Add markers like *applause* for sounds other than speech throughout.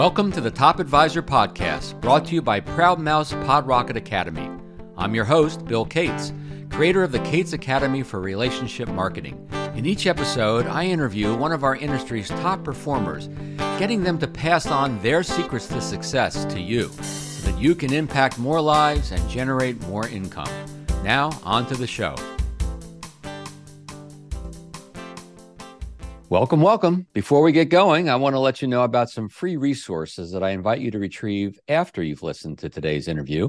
Welcome to the Top Advisor Podcast, brought to you by Proudmouth Pod Rocket Academy. I'm your host, Bill Cates, creator of the Cates Academy for Relationship Marketing. In each episode, I interview one of our industry's top performers, getting them to pass on their secrets to success to you so that you can impact more lives and generate more income. Now, on to the show. Welcome, welcome. Before we get going, I want to let you know about some free resources that I invite you to retrieve after you've listened to today's interview.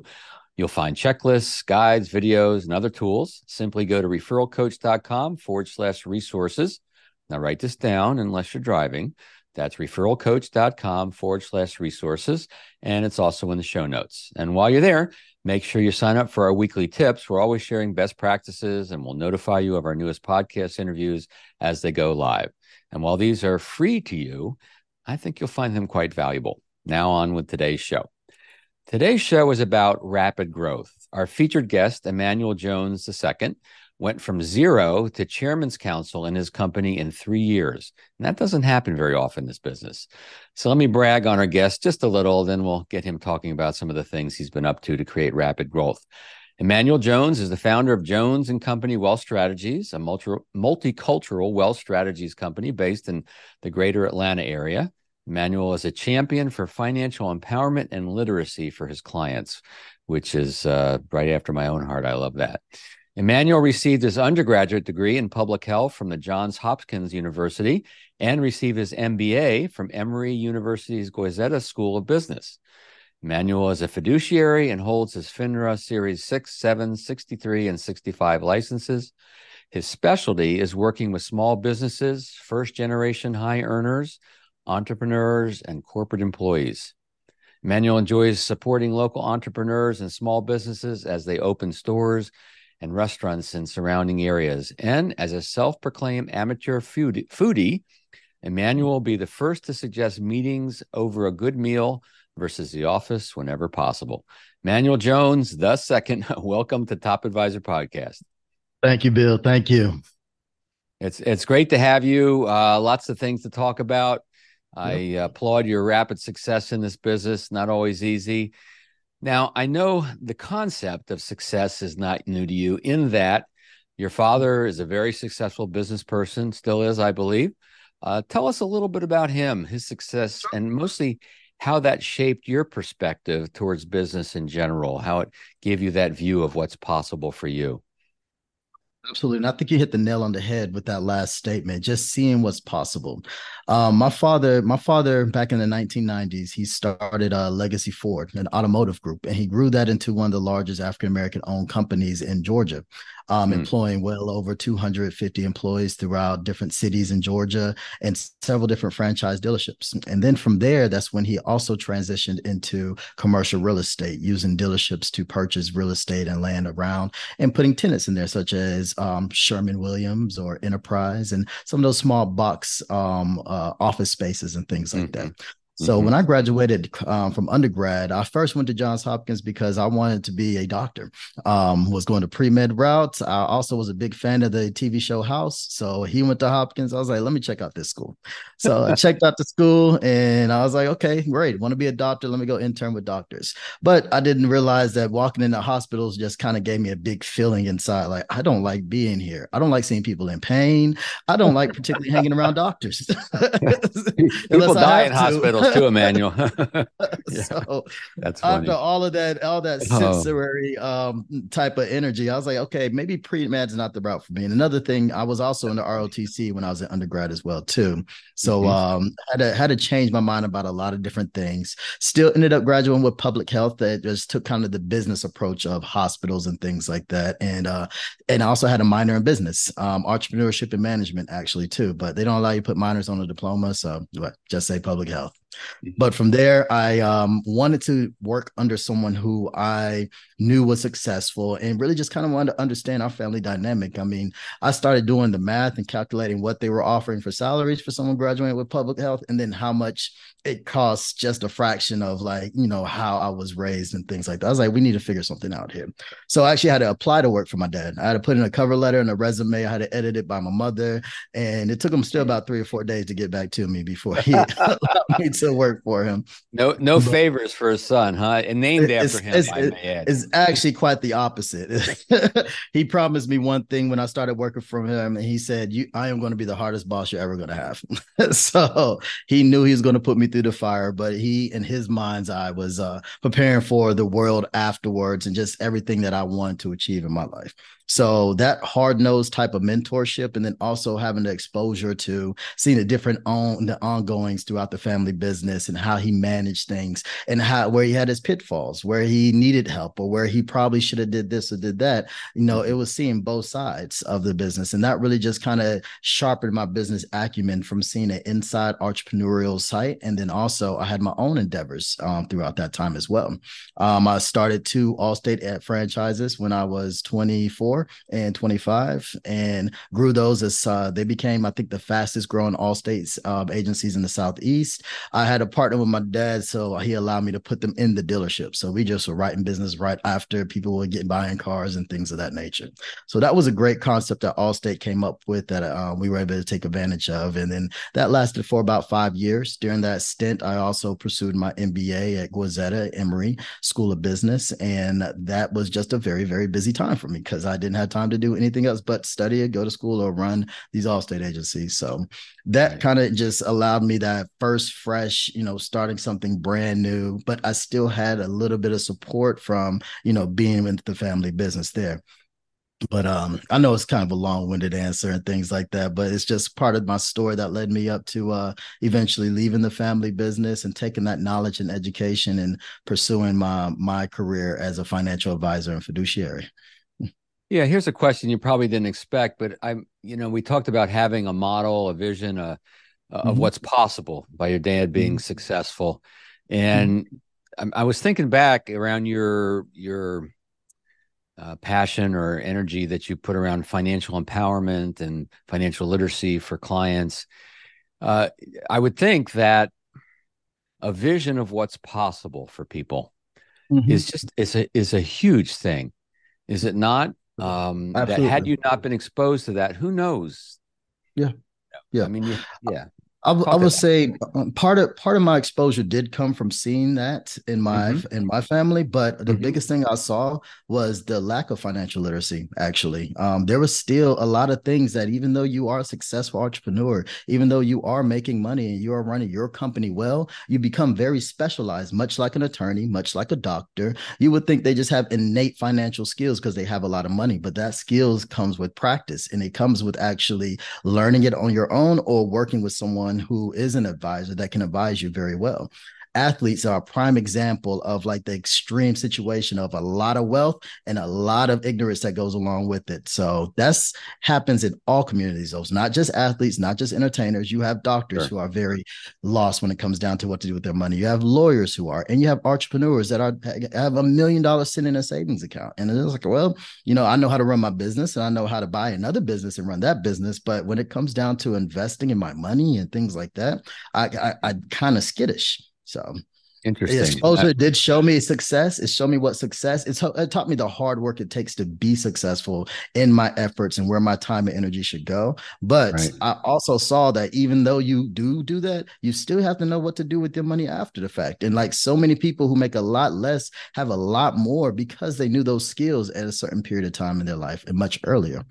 You'll find checklists, guides, videos, and other tools. Simply go to referralcoach.com forward slash resources. Now, write this down unless you're driving. That's referralcoach.com forward slash resources. And it's also in the show notes. And while you're there, make sure you sign up for our weekly tips. We're always sharing best practices and we'll notify you of our newest podcast interviews as they go live. And while these are free to you, I think you'll find them quite valuable. Now, on with today's show. Today's show is about rapid growth. Our featured guest, Emanuel Jones II, went from zero to chairman's council in his company in three years. And that doesn't happen very often in this business. So let me brag on our guest just a little, then we'll get him talking about some of the things he's been up to to create rapid growth. Emanuel Jones is the founder of Jones and Company Wealth Strategies, a multi- multicultural wealth strategies company based in the greater Atlanta area. Emanuel is a champion for financial empowerment and literacy for his clients, which is uh, right after my own heart. I love that. Emanuel received his undergraduate degree in public health from the Johns Hopkins University and received his MBA from Emory University's Goizueta School of Business. Emanuel is a fiduciary and holds his FINRA Series 6, 7, 63, and 65 licenses. His specialty is working with small businesses, first generation high earners, entrepreneurs, and corporate employees. Manuel enjoys supporting local entrepreneurs and small businesses as they open stores and restaurants in surrounding areas. And as a self proclaimed amateur foodie, Emanuel will be the first to suggest meetings over a good meal versus the office whenever possible. Manuel Jones, the second, *laughs* welcome to Top Advisor Podcast. Thank you, Bill. Thank you. It's it's great to have you. Uh, lots of things to talk about. I applaud your rapid success in this business. Not always easy. Now, I know the concept of success is not new to you in that your father is a very successful business person, still is, I believe. Uh, tell us a little bit about him, his success, and mostly how that shaped your perspective towards business in general, how it gave you that view of what's possible for you. Absolutely. And I think you hit the nail on the head with that last statement, just seeing what's possible. Um, my father, my father back in the 1990s, he started uh, Legacy Ford, an automotive group, and he grew that into one of the largest African American owned companies in Georgia um, mm. employing well over 250 employees throughout different cities in Georgia and several different franchise dealerships. And then from there, that's when he also transitioned into commercial real estate, using dealerships to purchase real estate and land around and putting tenants in there, such as um, Sherwin Williams or Enterprise and some of those small box um, uh, office spaces and things like mm-hmm. that. So mm-hmm. when I graduated um, from undergrad, I first went to Johns Hopkins because I wanted to be a doctor. Um, was going to pre med route. I also was a big fan of the TV show House. So he went to Hopkins. I was like, let me check out this school. So I *laughs* checked out the school, and I was like, okay, great. Want to be a doctor? Let me go intern with doctors. But I didn't realize that walking into hospitals just kind of gave me a big feeling inside. Like I don't like being here. I don't like seeing people in pain. I don't like particularly hanging around doctors. *laughs* *laughs* people die in hospitals too, Emanuel. *laughs* *laughs* yeah, so that's funny. after all of that, all that oh. sensory oh. um, type of energy, I was like, okay, maybe pre med is not the route for me. And another thing, I was also in the ROTC when I was in undergrad as well too. So mm-hmm. um, had to had to change my mind about a lot of different things. Still ended up graduating with public health that just took kind of the business approach of hospitals and things like that. And uh, and I also had a minor in business, um, entrepreneurship and management actually too. But they don't allow you to put minors on a diploma, so what? Just say public health. But from there, I um, wanted to work under someone who I knew was successful and really just kind of wanted to understand our family dynamic. I mean, I started doing the math and calculating what they were offering for salaries for someone graduating with public health and then how much it costs just a fraction of like, you know, how I was raised and things like that. I was like, we need to figure something out here. So I actually had to apply to work for my dad. I had to put in a cover letter and a resume. I had to edit it by my mother. And it took him still about three or four days to get back to me before he *laughs* *laughs* allowed me to work for him. No, no but, favors for his son, huh? And named after him. It's, it's actually quite the opposite. *laughs* he promised me one thing when I started working for him, and he said, "You, I am going to be the hardest boss you're ever going to have." *laughs* so he knew he was going to put me through the fire, but he, in his mind's eye, was uh, preparing for the world afterwards and just everything that I wanted to achieve in my life. So that hard nosed type of mentorship, and then also having the exposure to seeing the different on the ongoings throughout the family business and how he managed things and how where he had his pitfalls, where he needed help, or where he probably should have did this or did that. You know, it mm-hmm. was seeing both sides of the business, and that really just kind of sharpened my business acumen from seeing an inside entrepreneurial site, and then also I had my own endeavors um, throughout that time as well. Um, I started two Allstate franchises when I was 24 and 25 and grew those as uh, they became, I think, the fastest growing Allstate uh, agencies in the Southeast. I had a partner with my dad, so he allowed me to put them in the dealership. So we just were writing business right after people were getting buying cars and things of that nature. So that was a great concept that Allstate came up with that uh, we were able to take advantage of. And then that lasted for about five years. During that stint, I also pursued my MBA at Goizueta Emory School of Business. And that was just a very, very busy time for me because I didn't didn't have time to do anything else but study it, go to school, or run these Allstate agencies. So that right. kind of just allowed me that first fresh, you know, starting something brand new, but I still had a little bit of support from, you know, being in the family business there but um i know it's kind of a long-winded answer and things like that but it's just part of my story that led me up to uh eventually leaving the family business and taking that knowledge and education and pursuing my my career as a financial advisor and fiduciary yeah, here's a question you probably didn't expect, but I'm, you know, we talked about having a model, a vision, a, a mm-hmm. of what's possible by your dad being mm-hmm. successful, and mm-hmm. I, I, was thinking back around your your uh, passion or energy that you put around financial empowerment and financial literacy for clients. Uh, I would think that a vision of what's possible for people mm-hmm. is just is a is a huge thing, is it not? Um that had you not been exposed to that who knows? Yeah. Yeah. I mean yeah I, I would say um, part of part of my exposure did come from seeing that in my mm-hmm. in my family, but the mm-hmm. biggest thing I saw was the lack of financial literacy. Actually, um, there was still a lot of things that even though you are a successful entrepreneur, even though you are making money and you are running your company well, you become very specialized, much like an attorney, much like a doctor. You would think they just have innate financial skills because they have a lot of money, but that skills comes with practice and it comes with actually learning it on your own or working with someone someone who is an advisor that can advise you very well athletes are a prime example of like the extreme situation of a lot of wealth and a lot of ignorance that goes along with it. So that's happens in all communities. Those not just athletes, not just entertainers. You have doctors sure. who are very lost when it comes down to what to do with their money. You have lawyers who are, and you have entrepreneurs that are have a million dollars sitting in a savings account. And it's like, well, you know, I know how to run my business and I know how to buy another business and run that business. But when it comes down to investing in my money and things like that, I I, I kind of skittish. So interesting. Exposure I, did show me success. It showed me what success. It's it taught me the hard work it takes to be successful in my efforts and where my time and energy should go. But right. I also saw that even though you do do that, you still have to know what to do with your money after the fact. And like so many people who make a lot less have a lot more because they knew those skills at a certain period of time in their life and much earlier.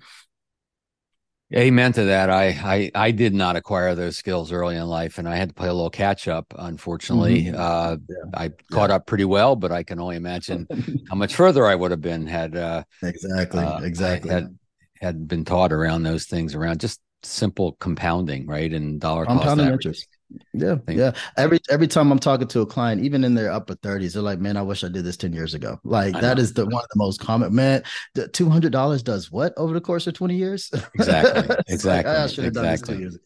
Amen to that. I, I I did not acquire those skills early in life, and I had to play a little catch up. Unfortunately, mm-hmm. uh, yeah. I caught up pretty well, but I can only imagine how much further I would have been had uh, exactly uh, exactly had had been taught around those things around just simple compounding, right, and dollar compounding cost interest. Yeah, yeah. Every every time I'm talking to a client, even in their upper 30s, they're like, "Man, I wish I did this 10 years ago." Like that is the one of the most common. Man, the two hundred dollars does what over the course of 20 years? Exactly. *laughs* exactly. Like, I should have exactly. done this two years ago.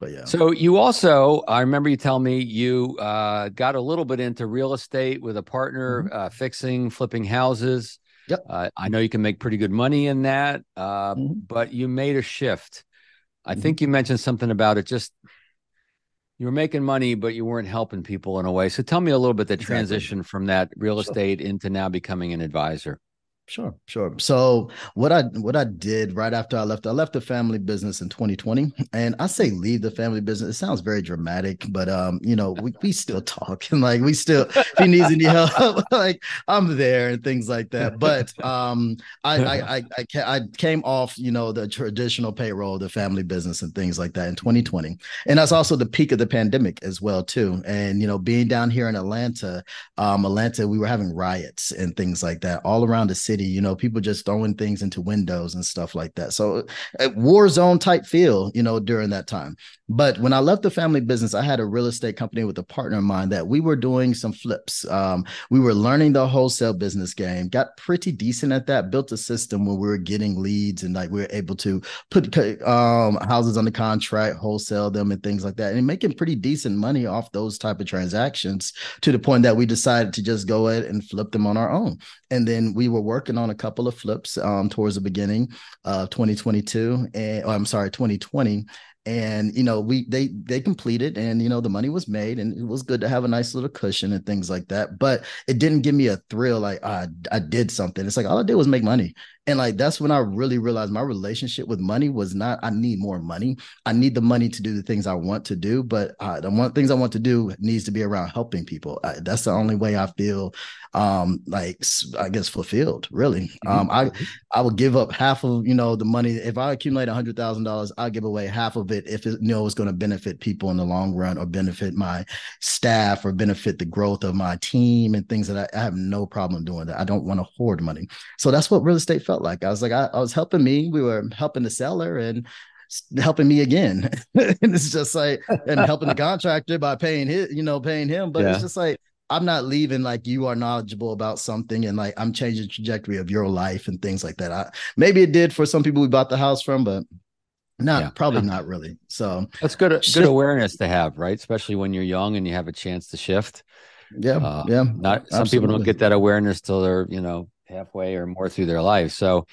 But yeah. So you also, I remember you tell me you uh, got a little bit into real estate with a partner, mm-hmm. uh, fixing, flipping houses. Yep. Uh, I know you can make pretty good money in that, uh, mm-hmm. but you made a shift. I mm-hmm. think you mentioned something about it just you were making money, but you weren't helping people in a way. So tell me a little bit the exactly. transition from that real estate into now becoming an advisor. Sure, sure. So what I what I did right after I left, I left the family business in 2020. And I say leave the family business. It sounds very dramatic, but um, you know, we, we still talk and *laughs* like we still if he needs any help, *laughs* like I'm there and things like that. But um I I I, I, came off, you know, the traditional payroll, the family business and things like that in 2020. And that's also the peak of the pandemic as well, too. And you know, being down here in Atlanta, um, Atlanta, we were having riots and things like that all around the city city, you know, people just throwing things into windows and stuff like that. So, a war zone type feel, you know, during that time. But when I left the family business, I had a real estate company with a partner of mine that we were doing some flips. Um, we were learning the wholesale business game, got pretty decent at that, built a system where we were getting leads and like we were able to put um, houses under contract, wholesale them and things like that, and making pretty decent money off those type of transactions to the point that we decided to just go ahead and flip them on our own. And then we were working on a couple of flips um, towards the beginning of 2022, and oh, I'm sorry, 2020 and you know we they they completed and you know the money was made and it was good to have a nice little cushion and things like that. But it didn't give me a thrill like I, I did something. It's like all i did was make money and like that's when I really realized my relationship with money was not I need more money. I need the money to do the things I want to do, but uh, the one things I want to do needs to be around helping people. I, that's the only way I feel um like I guess fulfilled, really. Mm-hmm. Um I I would give up half of, you know, the money if I accumulate a $100,000, I'll give away half of it if it you know it's going to benefit people in the long run or benefit my staff or benefit the growth of my team and things that I, I have no problem doing that. I don't want to hoard money. So that's what real estate felt felt like. I was like, I, I was helping me. We were helping the seller and helping me again. *laughs* and it's just like, and helping the *laughs* contractor by paying his, you know, paying him. But yeah. it's just like, I'm not leaving like you are knowledgeable about something and like I'm changing the trajectory of your life and things like that. I, maybe it did for some people we bought the house from, but not yeah. probably not really. So that's good, good shift. awareness to have, right? Especially when you're young and you have a chance to shift. Yeah, uh, yeah. Not some Absolutely. people don't get that awareness till they're you know halfway or more through their life. So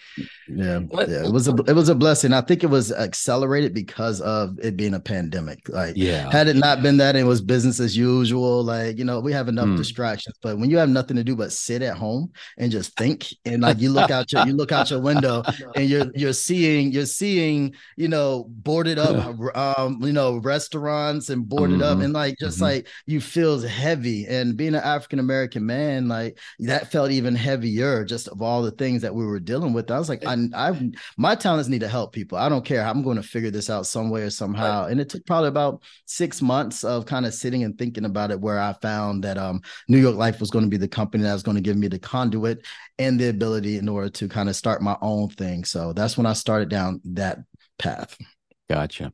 yeah, yeah, it was a it was a blessing. I think it was accelerated because of it being a pandemic. Like yeah, had it not been that, it was business as usual. Like you know, we have enough mm. distractions, but when you have nothing to do but sit at home and just think, and like you look out your you look out your window *laughs* and you're you're seeing you're seeing you know boarded up um you know restaurants and boarded mm-hmm. up and like just mm-hmm. like you feels heavy and being an African American man like that felt even heavier just of all the things that we were dealing with. I was like, I, I, my talents need to help people. I don't care. I'm going to figure this out some way or somehow. Right. And it took probably about six months of kind of sitting and thinking about it, where I found that um, New York Life was going to be the company that was going to give me the conduit and the ability in order to kind of start my own thing. So that's when I started down that path. Gotcha.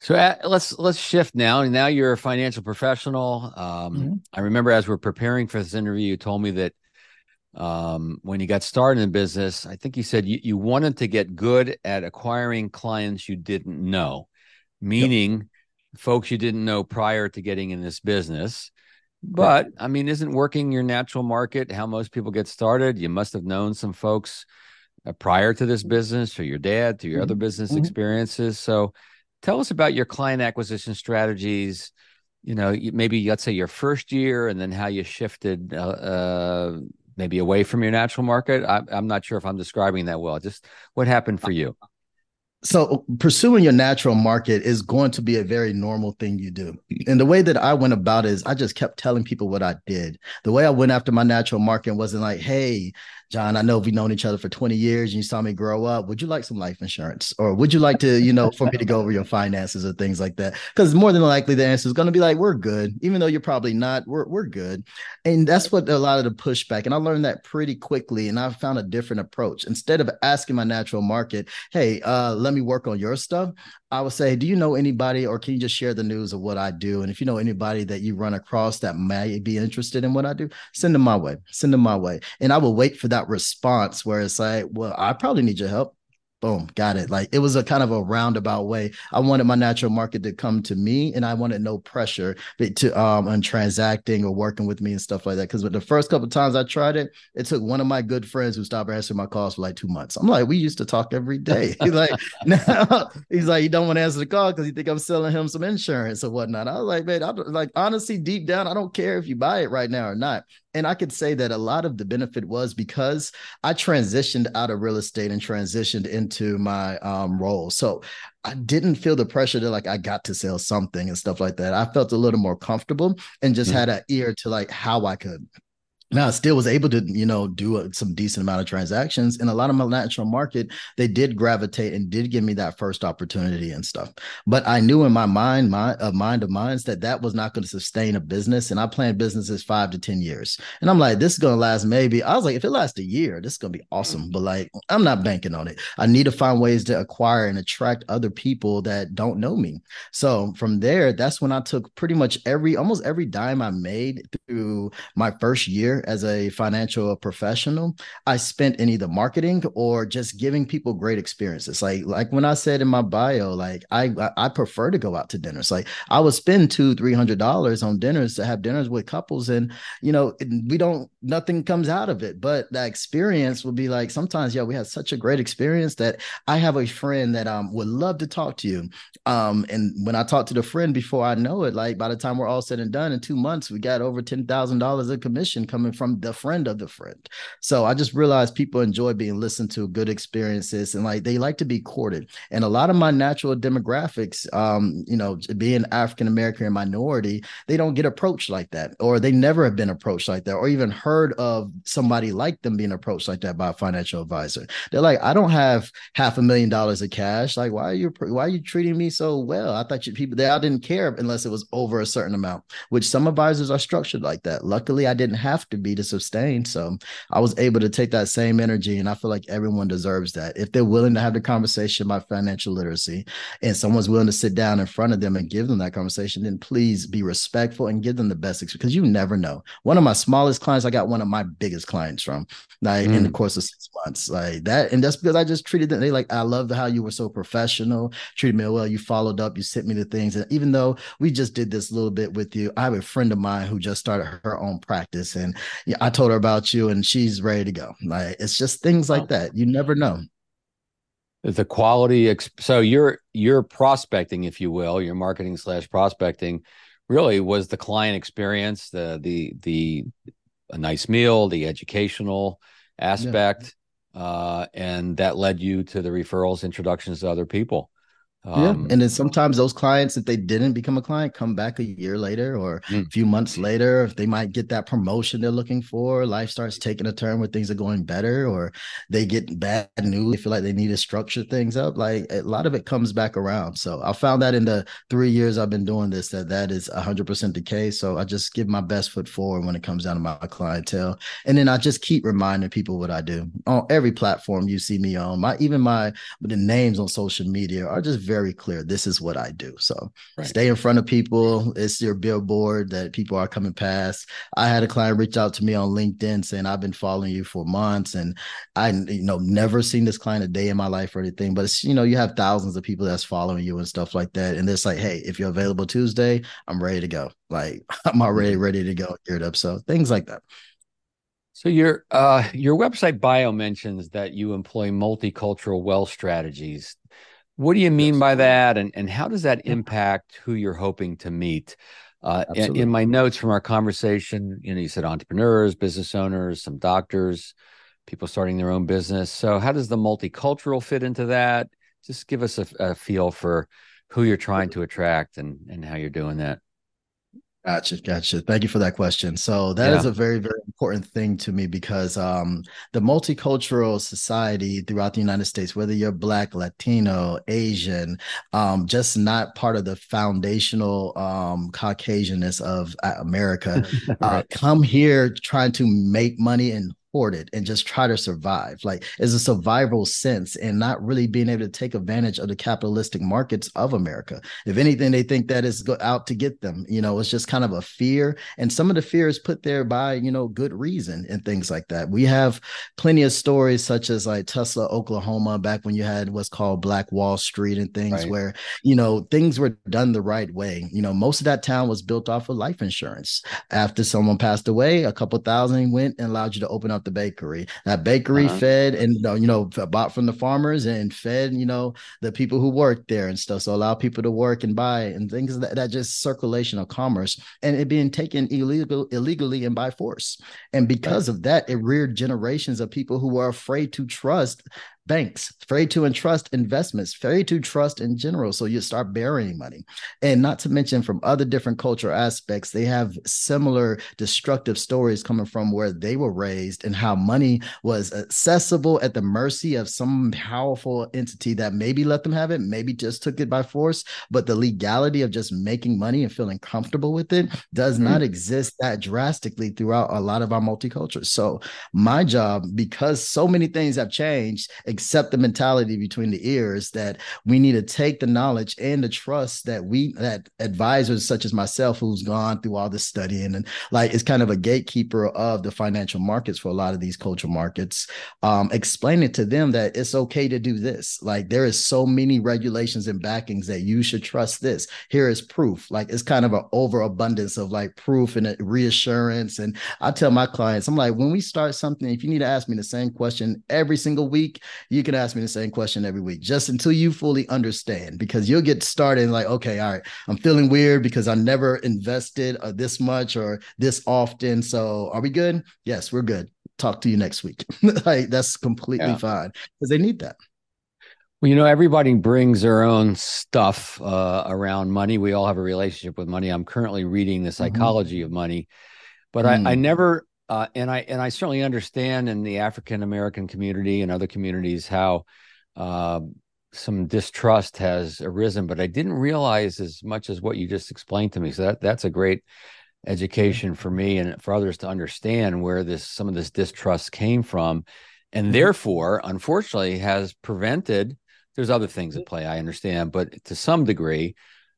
So uh, let's let's shift now. And now you're a financial professional. Um, mm-hmm. I remember as we're preparing for this interview, you told me that um, when you got started in business, I think you said you, you wanted to get good at acquiring clients you didn't know, meaning yep. folks you didn't know prior to getting in this business. But I mean, isn't working your natural market how most people get started? You must have known some folks uh, prior to this business, or your dad, to your mm-hmm. other business mm-hmm. experiences. So, tell us about your client acquisition strategies. You know, maybe let's say your first year, and then how you shifted uh, uh, maybe away from your natural market. I, I'm not sure if I'm describing that well. Just what happened for you? so pursuing your natural market is going to be a very normal thing you do and the way that i went about it is i just kept telling people what i did the way i went after my natural market wasn't like hey John, I know we've known each other for 20 years and you saw me grow up. Would you like some life insurance? Or would you like to, you know, for me to go over your finances or things like that? Because more than likely the answer is going to be like, we're good. Even though you're probably not, we're, we're good. And that's what a lot of the pushback. And I learned that pretty quickly. And I found a different approach. Instead of asking my natural market, hey, uh, let me work on your stuff, I would say, do you know anybody or can you just share the news of what I do? And if you know anybody that you run across that may be interested in what I do, send them my way. Send them my way. And I will wait for that response where it's like, well, I probably need your help boom got it. Like it was a kind of a roundabout way. I wanted my natural market to come to me and i wanted no pressure to um on transacting or working with me and stuff like that. Because with the first couple times i tried it it took one of my good friends who stopped answering my calls for like two months. I'm like we used to talk every day. Like *laughs* now he's like *laughs* he don't want to answer the call because he think i'm selling him some insurance or whatnot. I was like man I, like honestly deep down i don't care if you buy it right now or not and I could say that a lot of the benefit was because I transitioned out of real estate and transitioned into my um, role. So I didn't feel the pressure to like I got to sell something and stuff like that. I felt a little more comfortable and just mm-hmm. had an ear to like how I could now, I still was able to, you know, do a, some decent amount of transactions. In a lot of my natural market, they did gravitate and did give me that first opportunity and stuff. But I knew in my mind, my uh, mind of minds, that that was not going to sustain a business. And I planned businesses five to ten years. And I'm like, this is going to last maybe. I was like, if it lasts a year, this is going to be awesome. But like, I'm not banking on it. I need to find ways to acquire and attract other people that don't know me. So from there, that's when I took pretty much every, almost every dime I made through my first year as a financial professional, I spent in either marketing or just giving people great experiences. Like like when I said in my bio, like I I prefer to go out to dinners. Like I would spend two three hundred dollars on dinners to have dinners with couples, and you know we don't nothing comes out of it. But that experience would be like sometimes yeah we had such a great experience that I have a friend that um would love to talk to you. Um and when I talk to the friend before I know it, like by the time we're all said and done in two months, we got over ten thousand dollars of commission coming from the friend of the friend. So I just realized people enjoy being listened to, good experiences, and like they like to be courted. And a lot of my natural demographics, um, you know, being African American minority, they don't get approached like that, or they never have been approached like that, or even heard of somebody like them being approached like that by a financial advisor. They're like, I don't have half a million dollars of cash. Like, why are you why are you treating me so well? I thought you people they I didn't care unless it was over a certain amount, which some advisors are structured like that. Luckily, I didn't have to be to sustain. So I was able to take that same energy, and I feel like everyone deserves that. If they're willing to have the conversation about financial literacy and someone's willing to sit down in front of them and give them that conversation, then please be respectful and give them the best experience because you never know. One of my smallest clients, I got one of my biggest clients from like mm. in the mm. course of six months. Like that, and that's because I just treated them. They like, I love how you were so professional, treated me well. You followed up, you sent me the things. And even though we just did this little bit with you, I have a friend of mine who just started her own practice. And yeah, I told her about you and she's ready to go. Like it's just things like that. You never know. The quality so your your prospecting, if you will, your marketing slash prospecting really was the client experience, the the the a nice meal, the educational aspect, yeah. uh, and that led you to the referrals, introductions to other people. Um, yeah. And then sometimes those clients, if they didn't become a client, come back a year later or mm. a few months later. If they might get that promotion they're looking for, life starts taking a turn where things are going better, or they get bad news. They feel like they need to structure things up. Like a lot of it comes back around. So I found that in the three years I've been doing this, that that is 100% the case. So I just give my best foot forward when it comes down to my clientele. And then I just keep reminding people what I do on every platform you see me on. My even my the names on social media are just very very clear this is what I do. So right. stay in front of people. It's your billboard that people are coming past. I had a client reach out to me on LinkedIn saying, I've been following you for months and I, you know, never seen this client a day in my life or anything. But it's, you know, you have thousands of people that's following you and stuff like that. And it's like, hey, if you're available Tuesday, I'm ready to go. *laughs* Like I'm already ready to go, geared up. So things like that. So your uh, your website bio mentions that you employ multicultural wealth strategies. What do you mean yes. by that, and and how does that impact who you're hoping to meet? Uh, in, in, my notes from our conversation, you know, you said entrepreneurs, business owners, some doctors, people starting their own business. So, how does the multicultural fit into that? Just give us a, a feel for who you're trying to attract and and how you're doing that. Gotcha, gotcha. Thank you for that question. So that yeah. is a very, very important thing to me because um, the multicultural society throughout the United States, whether you're Black, Latino, Asian, um, just not part of the foundational um, Caucasianness of uh, America, *laughs* uh, right. uh, come here trying to make money and it and just try to survive. Like it's a survival sense and not really being able to take advantage of the capitalistic markets of America. If anything, they think that is out to get them. You know, it's just kind of a fear. And some of the fear is put there by, you know, good reason and things like that. We have plenty of stories such as like Tulsa, Oklahoma, back when you had what's called Black Wall Street and things right. where, you know, things were done the right way. You know, most of that town was built off of life insurance. After someone passed away, a couple thousand went and allowed you to open up the bakery. That bakery uh-huh. fed and you know bought from the farmers and fed you know the people who work there and stuff. So allow people to work and buy and things that, that just circulation of commerce and it being taken illegal illegally and by force. And because right. of that, it reared generations of people who were afraid to trust banks, afraid to entrust investments, afraid to trust in general. So you start burying money. And not to mention from other different cultural aspects, they have similar destructive stories coming from where they were raised and how money was accessible at the mercy of some powerful entity that maybe let them have it, maybe just took it by force. But the legality of just making money and feeling comfortable with it does mm-hmm. not exist that drastically throughout a lot of our multicultures. So my job, because so many things have changed, accept the mentality between the ears that we need to take the knowledge and the trust that we that advisors such as myself who's gone through all this studying and like is kind of a gatekeeper of the financial markets for a lot of these cultural markets um explain it to them that it's okay to do this. Like there is so many regulations and backings that you should trust this. Here is proof. Like it's kind of an overabundance of like proof and reassurance. And i tell my clients i'm like when we start something if you need to ask me the same question every single week you can ask me the same question every week just until you fully understand because you'll get started like okay all right i'm feeling weird because i never invested uh, this much or this often so are we good yes we're good talk to you next week *laughs* like that's completely yeah. fine because they need that well, you know, everybody brings their own stuff uh, around money. We all have a relationship with money. I'm currently reading the mm-hmm. psychology mm-hmm. of money, but mm. I, I mm. never uh, and I and I certainly understand in the African American community and other communities how uh, some distrust has arisen, but I didn't realize as much as what you just explained to me. So that that's a great education for me and for others to understand where this some of this distrust came from, and mm-hmm. therefore, unfortunately, has prevented. There's other things at play, I understand, but to some degree,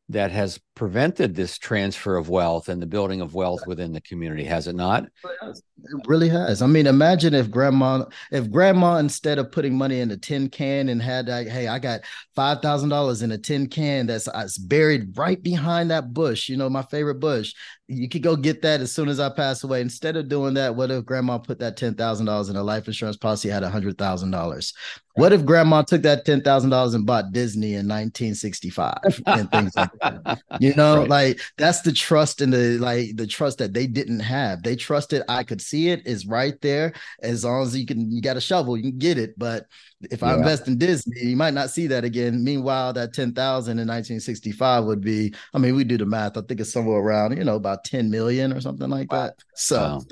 that has prevented this transfer of wealth and the building of wealth within the community has it not? It really has. I mean imagine if grandma if grandma instead of putting money in a tin can and had like hey i got five thousand dollars in a tin can that's, uh, that's buried right behind that bush you know my favorite bush you could go get that as soon as i pass away. Instead of doing that what if grandma put that ten thousand dollars in a life insurance policy had a hundred thousand dollars? What if grandma took that ten thousand dollars and bought disney in 1965 and things like that *laughs* you know right. like that's the trust and the like the trust that they didn't have they trusted i could see it is right there as long as you can you got a shovel you can get it but if yeah. i invest in disney you might not see that again meanwhile that 10000 in 1965 would be i mean we do the math i think it's somewhere around you know about 10 million or something like wow. that so wow.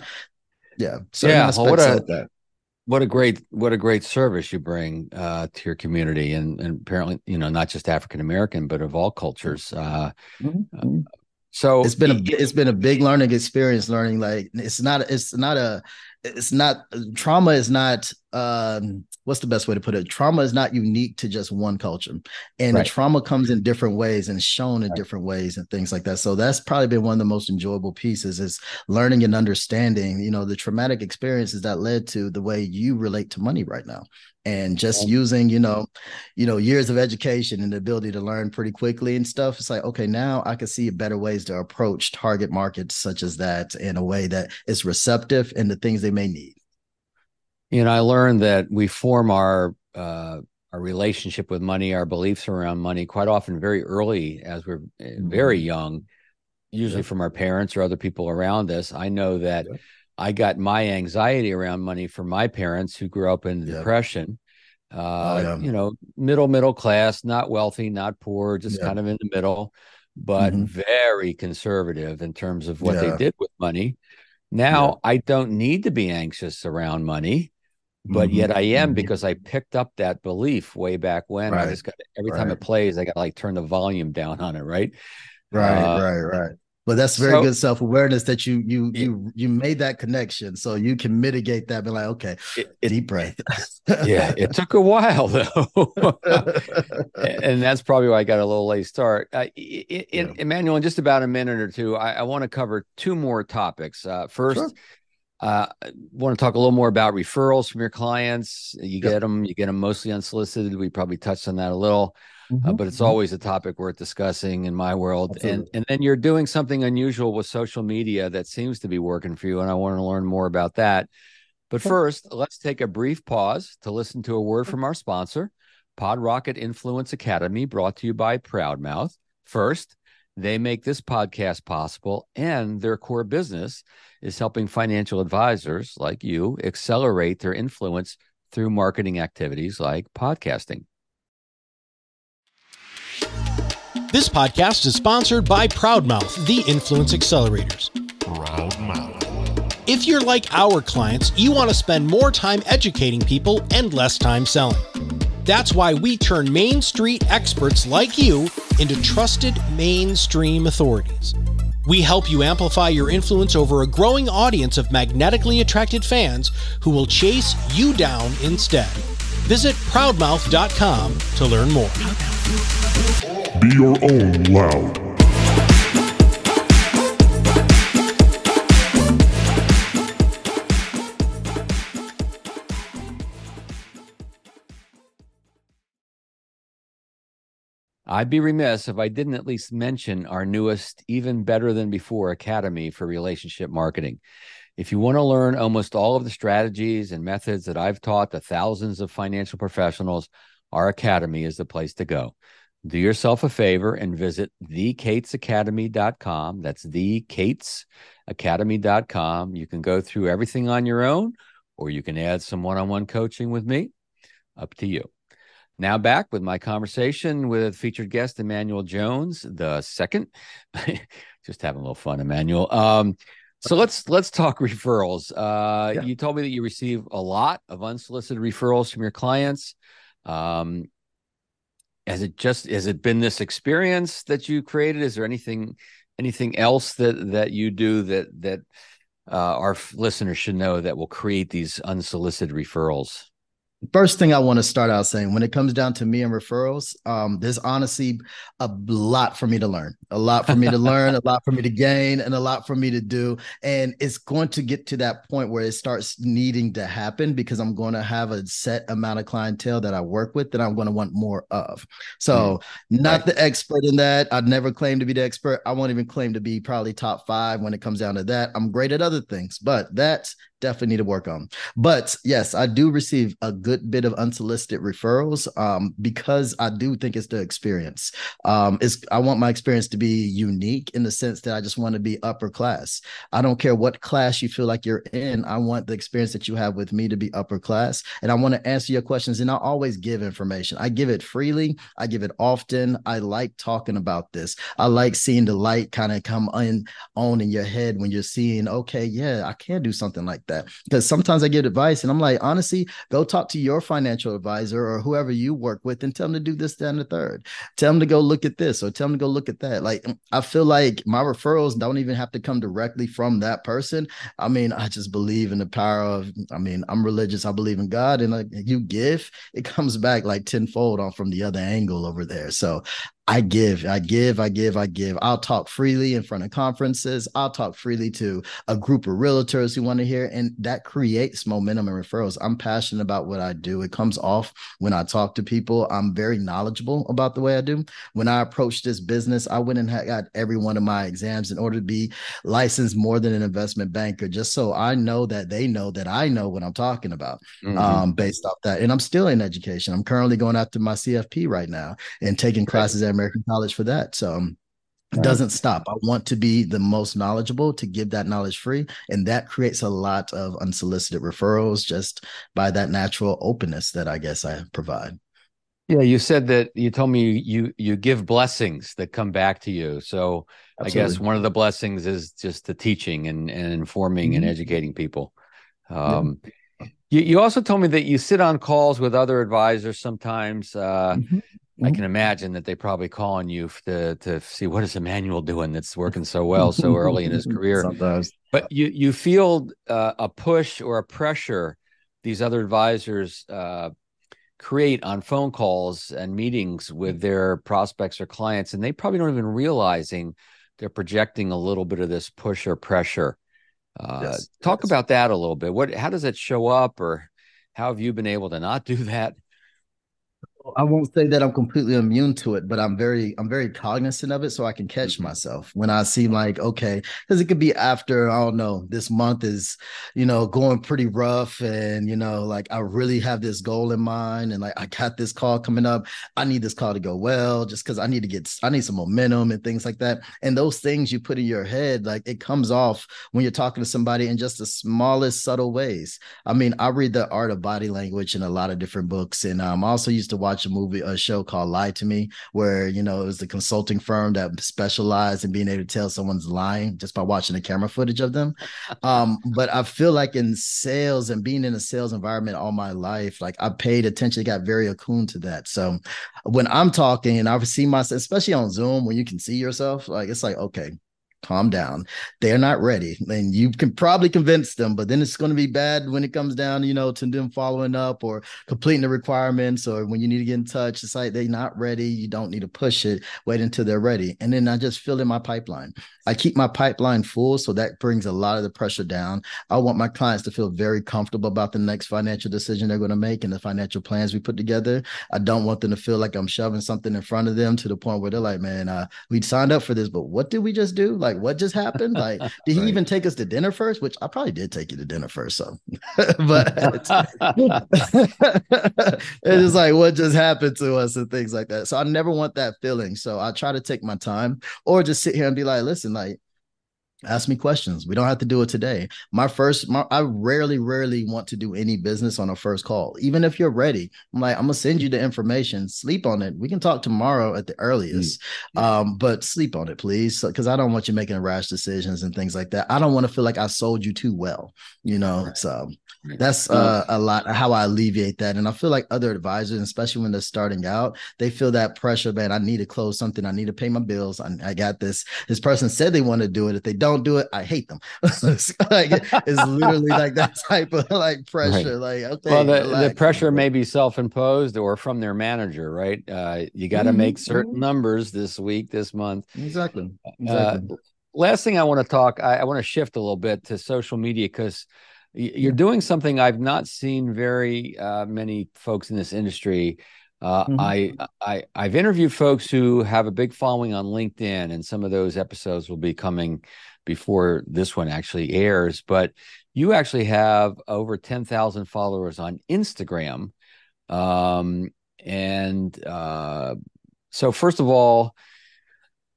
yeah yeah well, what a, what a great what a great service you bring uh, to your community and, and apparently you know not just african american but of all cultures uh, mm-hmm. uh, so it's been a it's been a big learning experience learning like it's not it's not a it's not trauma is not um what's the best way to put it? Trauma is not unique to just one culture and right. trauma comes in different ways and shown in right. different ways and things like that. So that's probably been one of the most enjoyable pieces is learning and understanding you know the traumatic experiences that led to the way you relate to money right now. And just using you know you know years of education and the ability to learn pretty quickly and stuff it's like okay now i can see better ways to approach target markets such as that in a way that is receptive and the things they may need you know, I learned that we form our uh, our relationship with money, our beliefs around money, quite often very early, as we're eh, very mm-hmm. young, usually from our parents or other people around us. I know that I got my anxiety around money from my parents who grew up in depression. Uh, oh, yeah. You know, middle middle class, not wealthy, not poor, just kind of in the middle, but mm-hmm. very conservative in terms of what they did with money. Now I don't need to be anxious around money but mm-hmm. yet I am mm-hmm. because I picked up that belief way back when. Right. I just got every right. time it plays, I got to like turn the volume down on it, right? Right, uh, right, right. But that's very so, good self awareness that you you it, you you made that connection, so you can mitigate that. Be like, okay, it, it, deep breath. yeah, it took a while *laughs* though, and that's probably why I got a little late start. Uh, yeah. Emanuel, in just about a minute or two, I, I want to cover two more topics. Uh, first. Sure uh, I want to talk a little more about referrals from your clients. You yep. get them, you get them mostly unsolicited. We probably touched on that a little, uh, mm-hmm. uh, but it's mm-hmm. always a topic worth discussing in my world. Absolutely. And and then you're doing something unusual with social media that seems to be working for you, and I want to learn more about that. But first, let's take a brief pause to listen to a word from our sponsor, PodRocket Influence Academy, brought to you by Proudmouth. First, they make this podcast possible, and their core business is helping financial advisors like you accelerate their influence through marketing activities like podcasting. This podcast is sponsored by Proudmouth, the Influence Accelerators. Proudmouth. If you're like our clients, you want to spend more time educating people and less time selling. That's why we turn Main Street experts like you into trusted mainstream authorities. We help you amplify your influence over a growing audience of magnetically attracted fans who will chase you down instead. Visit proudmouth.com to learn more. Be your own loud. I'd be remiss if I didn't at least mention our newest, even better than before Academy for Relationship Marketing. If you want to learn almost all of the strategies and methods that I've taught to thousands of financial professionals, our Academy is the place to go. Do yourself a favor and visit thecatesacademy.com. That's thecatesacademy.com. You can go through everything on your own, or you can add some one on one coaching with me. Up to you. Now back with my conversation with featured guest Emanuel Jones the second. *laughs* Just having a little fun, Emanuel. Um, so let's let's talk *laughs* referrals. Uh, yeah. You told me that you receive a lot of unsolicited referrals from your clients. Um, has it just has it been this experience that you created? Is there anything anything else that that you do that that uh, our listeners should know that will create these unsolicited referrals? First thing I want to start out saying when it comes down to me and referrals, um, there's honestly a lot for me to learn, a lot for me to learn, a lot for me to gain, and a lot for me to do. And it's going to get to that point where it starts needing to happen because I'm going to have a set amount of clientele that I work with that I'm going to want more of. So, mm, not right. the expert in that. I'd never claim to be the expert. I won't even claim to be probably top five when it comes down to that. I'm great at other things, but that's definitely need to work on. But yes, I do receive a good bit of unsolicited referrals um, because I do think it's the experience. Um, it's I want my experience to be unique in the sense that I just want to be upper class. I don't care what class you feel like you're in. I want the experience that you have with me to be upper class, and I want to answer your questions. And I always give information. I give it freely. I give it often. I like talking about this. I like seeing the light kind of come on on in your head when you're seeing, okay, yeah, I can do something like that that because sometimes I get advice and I'm like, honestly, go talk to your financial advisor or whoever you work with and tell them to do this, and the third. Tell them to go look at this or tell them to go look at that. Like, I feel like my referrals don't even have to come directly from that person. I mean, I just believe in the power of, I mean, I'm religious. I believe in God. And like you give, it comes back like tenfold on from the other angle over there. So I give, I give, I give, I give. I'll talk freely in front of conferences. I'll talk freely to a group of realtors who want to hear, and that creates momentum and referrals. I'm passionate about what I do. It comes off when I talk to people. I'm very knowledgeable about the way I do. When I approached this business, I went and got every one of my exams in order to be licensed more than an investment banker, just so I know that they know that I know what I'm talking about mm-hmm. um, based off that. And I'm still in education. I'm currently going after my CFP right now and taking classes at American College for that. So um, it doesn't stop. I want to be the most knowledgeable to give that knowledge free. And that creates a lot of unsolicited referrals just by that natural openness that I guess I provide. Yeah, you said that you told me you you give blessings that come back to you. So Absolutely. I guess one of the blessings is just the teaching and, and informing mm-hmm. and educating people. Um, yeah. you, you also told me that you sit on calls with other advisors sometimes. Uh, mm-hmm. I mm-hmm. can imagine that they probably call on you to to see what is Emanuel doing that's working so well so early in his *laughs* career. Sometimes, but you you feel uh, a push or a pressure these other advisors uh, create on phone calls and meetings with their prospects or clients, and they probably don't even realizing they're projecting a little bit of this push or pressure. Uh, yes, talk yes. about that a little bit. What how does it show up, or how have you been able to not do that? I won't say that I'm completely immune to it, but I'm very I'm very cognizant of it so I can catch mm-hmm. myself when I seem like okay, because it could be after I don't know this month is you know going pretty rough and you know like I really have this goal in mind and like I got this call coming up. I need this call to go well just because I need to get I need some momentum and things like that. And those things you put in your head like it comes off when you're talking to somebody in just the smallest subtle ways. I mean, I read the art of body language in a lot of different books and um, I also used to watch a movie, a show called Lie to Me, where you know it was a consulting firm that specialized in being able to tell someone's lying just by watching the camera footage of them. Um, *laughs* but I feel like in sales and being in a sales environment all my life, like I paid attention, got very attuned to that. So when I'm talking and I've seen myself, especially on Zoom, when you can see yourself, like it's like, okay, calm down. They're not ready. And you can probably convince them, but then it's going to be bad when it comes down, you know, to them following up or completing the requirements or when you need to get in touch. It's like they're not ready. You don't need to push it. Wait until they're ready. And then I just fill in my pipeline. I keep my pipeline full. So that brings a lot of the pressure down. I want my clients to feel very comfortable about the next financial decision they're going to make and the financial plans we put together. I don't want them to feel like I'm shoving something in front of them to the point where they're like, man, uh, we signed up for this, but what did we just do? Like, like, what just happened? Like, *laughs* did he right. even take us to dinner first? Which I probably did take you to dinner first. So, *laughs* but it's *laughs* like, what just happened to us and things like that. So I never want that feeling. So I try to take my time or just sit here and be like, listen, like, ask me questions. We don't have to do it today. My first my, i rarely rarely want to do any business on a first call. Even if you're ready i'm like i'm gonna send you the information. Sleep on it. We can talk tomorrow at the earliest. Mm-hmm. um but sleep on it please because so, i don't want you making rash decisions and things like that. I don't want to feel like i sold you too well you know right. so that's uh, a lot how I alleviate that. And I feel like other advisors, especially when they're starting out, they feel that pressure, man. I need to close something. I need to pay my bills. I, I got this. This person said they want to do it. If they don't do it, I hate them. *laughs* it's, like, it's literally like that *laughs* type of like pressure. Right. Like, okay, well, the, the pressure may be self-imposed or from their manager, right? Uh, you got to mm-hmm. make certain mm-hmm. numbers this week, this month. Exactly. Uh, exactly. Uh, last thing I want to talk, I, I want to shift a little bit to social media because you're doing something I've not seen very uh, many folks in this industry. Uh, mm-hmm. I, I I've interviewed folks who have a big following on LinkedIn, and some of those episodes will be coming before this one actually airs. But you actually have over ten thousand followers on Instagram, um, and uh, so first of all,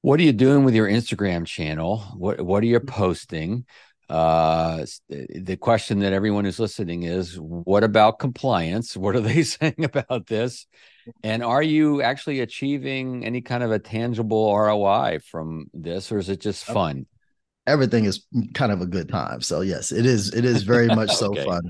what are you doing with your Instagram channel? What what are you mm-hmm. posting? Uh the question that everyone who's listening is what about compliance? What are they *laughs* saying about this? And are you actually achieving any kind of a tangible roi from this or is it just fun? Everything is kind of a good time. So yes it is it is very much so *laughs* fun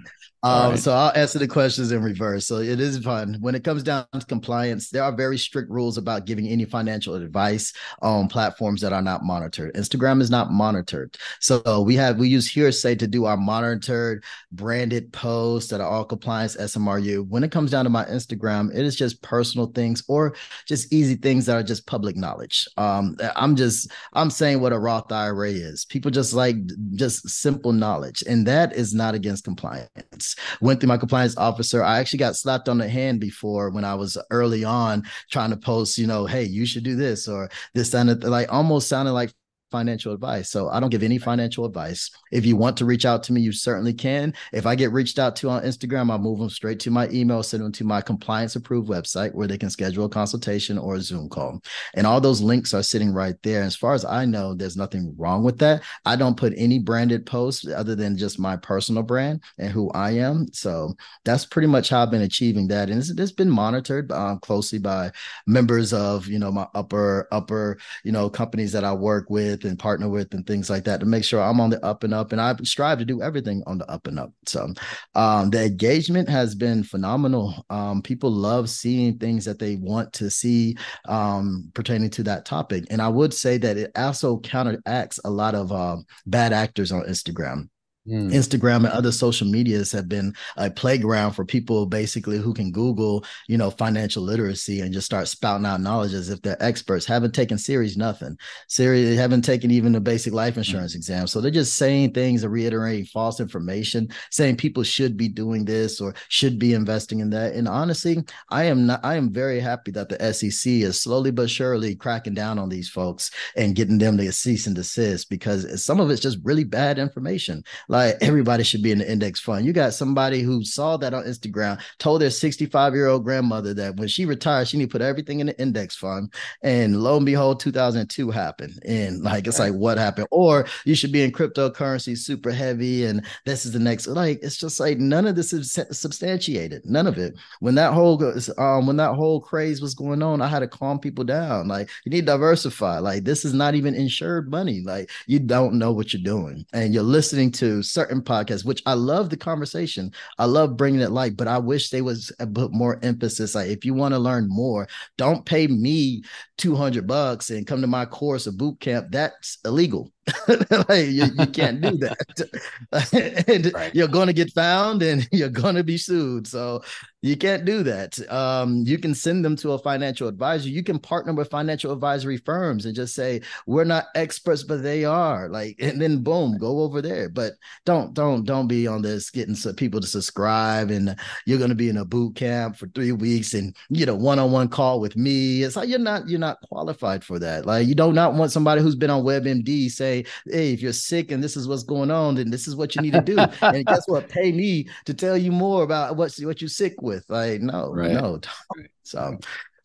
um, right. So I'll answer the questions in reverse. So it is fun. When it comes down to compliance, there are very strict rules about giving any financial advice on platforms that are not monitored. Instagram is not monitored. So we have we use Hearsay to do our monitored branded posts that are all compliance SMRU. When it comes down to my Instagram, it is just personal things or just easy things that are just public knowledge. Um, I'm just I'm saying what a Roth IRA is. People just like just simple knowledge, and that is not against compliance went through my compliance officer. I actually got slapped on the hand before when I was early on trying to post, you know, hey, you should do this or this and like almost sounded like financial advice. So I don't give any financial advice. If you want to reach out to me, you certainly can. If I get reached out to on Instagram, I'll move them straight to my email, send them to my compliance approved website where they can schedule a consultation or a Zoom call. And all those links are sitting right there. As far as I know, there's nothing wrong with that. I don't put any branded posts other than just my personal brand and who I am. So that's pretty much how I've been achieving that. And it's, it's been monitored um, closely by members of, you know, my upper, upper, you know, companies that I work with with and partner with and things like that to make sure I'm on the up and up. And I strive to do everything on the up and up. So um, the engagement has been phenomenal. Um, people love seeing things that they want to see um, pertaining to that topic. And I would say that it also counteracts a lot of uh, bad actors on Instagram Mm. Instagram and other social medias have been a playground for people basically who can Google, you know, financial literacy and just start spouting out knowledge as if they're experts. Haven't taken series nothing. Series haven't taken even the basic life mm. insurance mm. exam. So they're just saying things and reiterating false information, saying people should be doing this or should be investing in that. And honestly, I am not I am very happy that the SEC is slowly but surely cracking down on these folks and getting them to cease and desist because some of it's just really bad information. Like like everybody should be in the index fund. You got somebody who saw that on Instagram, told their 65 year old grandmother that when she retires, she need to put everything in the index fund. And lo and behold, 2002 happened. And like, it's like, what happened? Or you should be in cryptocurrency super heavy. And this is the next, like, it's just like none of this is substantiated. None of it. When that whole, um, when that whole craze was going on, I had to calm people down. Like, you need to diversify. Like, this is not even insured money. Like, you don't know what you're doing. And you're listening to certain podcasts, which I love the conversation. I love bringing it light, but I wish they was uh, a bit more emphasis. Like, if you want to learn more, don't pay me 200 bucks and come to my course or boot camp. That's illegal. *laughs* like you, you, can't do *laughs* that. *laughs* and right. you're going to get found and you're going to be sued. So you can't do that. Um, you can send them to a financial advisor. You can partner with financial advisory firms and just say, we're not experts, but they are. Like, and then boom, go over there. But don't, don't, don't be on this getting some people to subscribe and you're going to be in a boot camp for three weeks and you know, one-on-one call with me. It's like you're not, you're not qualified for that. Like you do not want somebody who's been on WebMD say, hey, if you're sick and this is what's going on, then this is what you need to do. and guess what? *laughs* Pay me to tell you more about what's what you're sick with. Like, no, right. no. So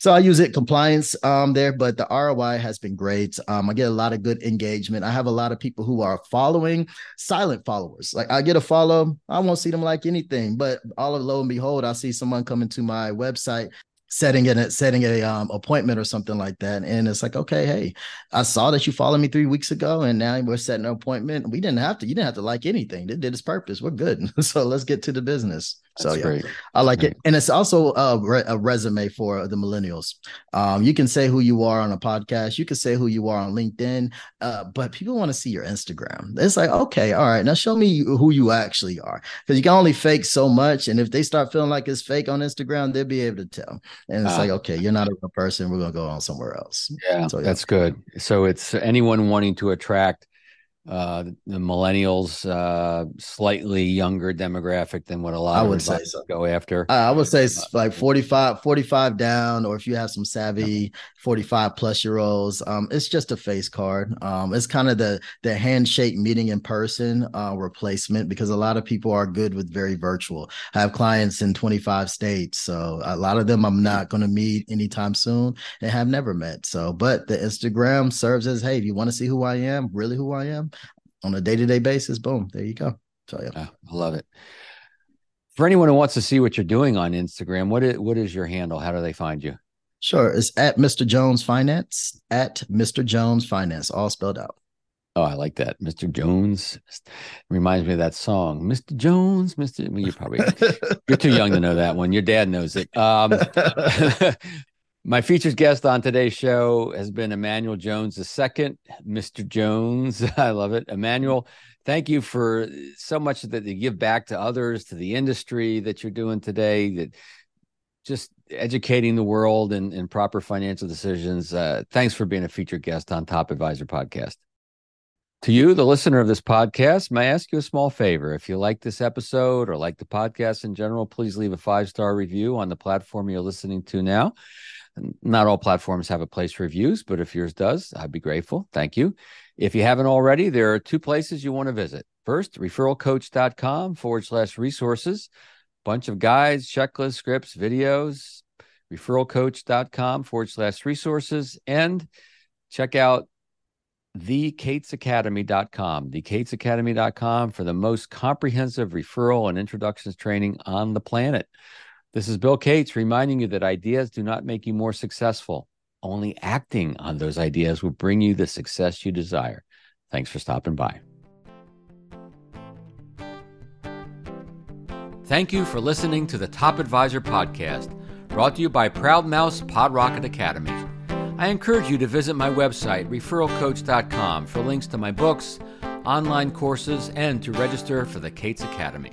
so I use it compliance um, there, but the ROI has been great. Um, I get a lot of good engagement. I have a lot of people who are following, silent followers. Like I get a follow, I won't see them like anything, but all of lo and behold, I see someone coming to my website setting a setting a um, appointment or something like that and it's like okay hey i saw that you followed me three weeks ago and now we're setting an appointment. We didn't have to you didn't have to like anything. It did its purpose. We're good. *laughs* So let's get to the business so yeah, great. I like it, and it's also a, re- a, resume for the millennials. Um, you can say who you are on a podcast, you can say who you are on LinkedIn, uh, but people want to see your Instagram. It's like, okay, all right, now show me who you actually are, because you can only fake so much, and if they start feeling like it's fake on Instagram, they'll be able to tell. And it's uh, like, okay, you're not a real person. We're gonna go on somewhere else. Yeah, so, yeah. that's good. So it's anyone wanting to attract uh, the millennials, uh, slightly younger demographic than what a lot I would say so. go after. I would say uh, like 45, 45 down, or if you have some savvy 45 plus year olds, um, it's just a face card. Um, it's kind of the the handshake meeting in person uh, replacement because a lot of people are good with very virtual. I have clients in 25 states, so a lot of them I'm not going to meet anytime soon and have never met. So, but the Instagram serves as, hey, if you want to see who I am, really who I am, on a day to day basis, boom, there you go. So yeah, ah, I love it. For anyone who wants to see what you're doing on Instagram, what is what is your handle? How do they find you? Sure, it's at Mr. Jones Finance at Mr. Jones Finance, all spelled out. Oh, I like that, Mr. Jones. reminds me of that song, Mr. Jones, Mr. Well, you're probably you're too young to know that one. Your dad knows it. Um, *laughs* *laughs* My featured guest on today's show has been Emanuel Jones II, Mr. Jones. *laughs* I love it. Emanuel, thank you for so much that you give back to others, to the industry that you're doing today, that just educating the world in proper financial decisions. Uh, thanks for being a featured guest on Top Advisor Podcast. To you, the listener of this podcast, may I ask you a small favor? If you like this episode or like the podcast in general, please leave a five star review on the platform you're listening to now. Not all platforms have a place for reviews, but if yours does, I'd be grateful. Thank you. If you haven't already, there are two places you want to visit. First, referralcoach.com forward slash resources, bunch of guides, checklists, scripts, videos, referralcoach.com forward slash resources, and check out thecatesacademy.com, thecatesacademy.com for the most comprehensive referral and introductions training on the planet. This is Bill Cates reminding you that ideas do not make you more successful. Only acting on those ideas will bring you the success you desire. Thanks for stopping by. Thank you for listening to the Top Advisor Podcast, brought to you by Proudmouth Pod Rocket Academy. I encourage you to visit my website, referralcoach.com, for links to my books online courses, and to register for the Cates Academy.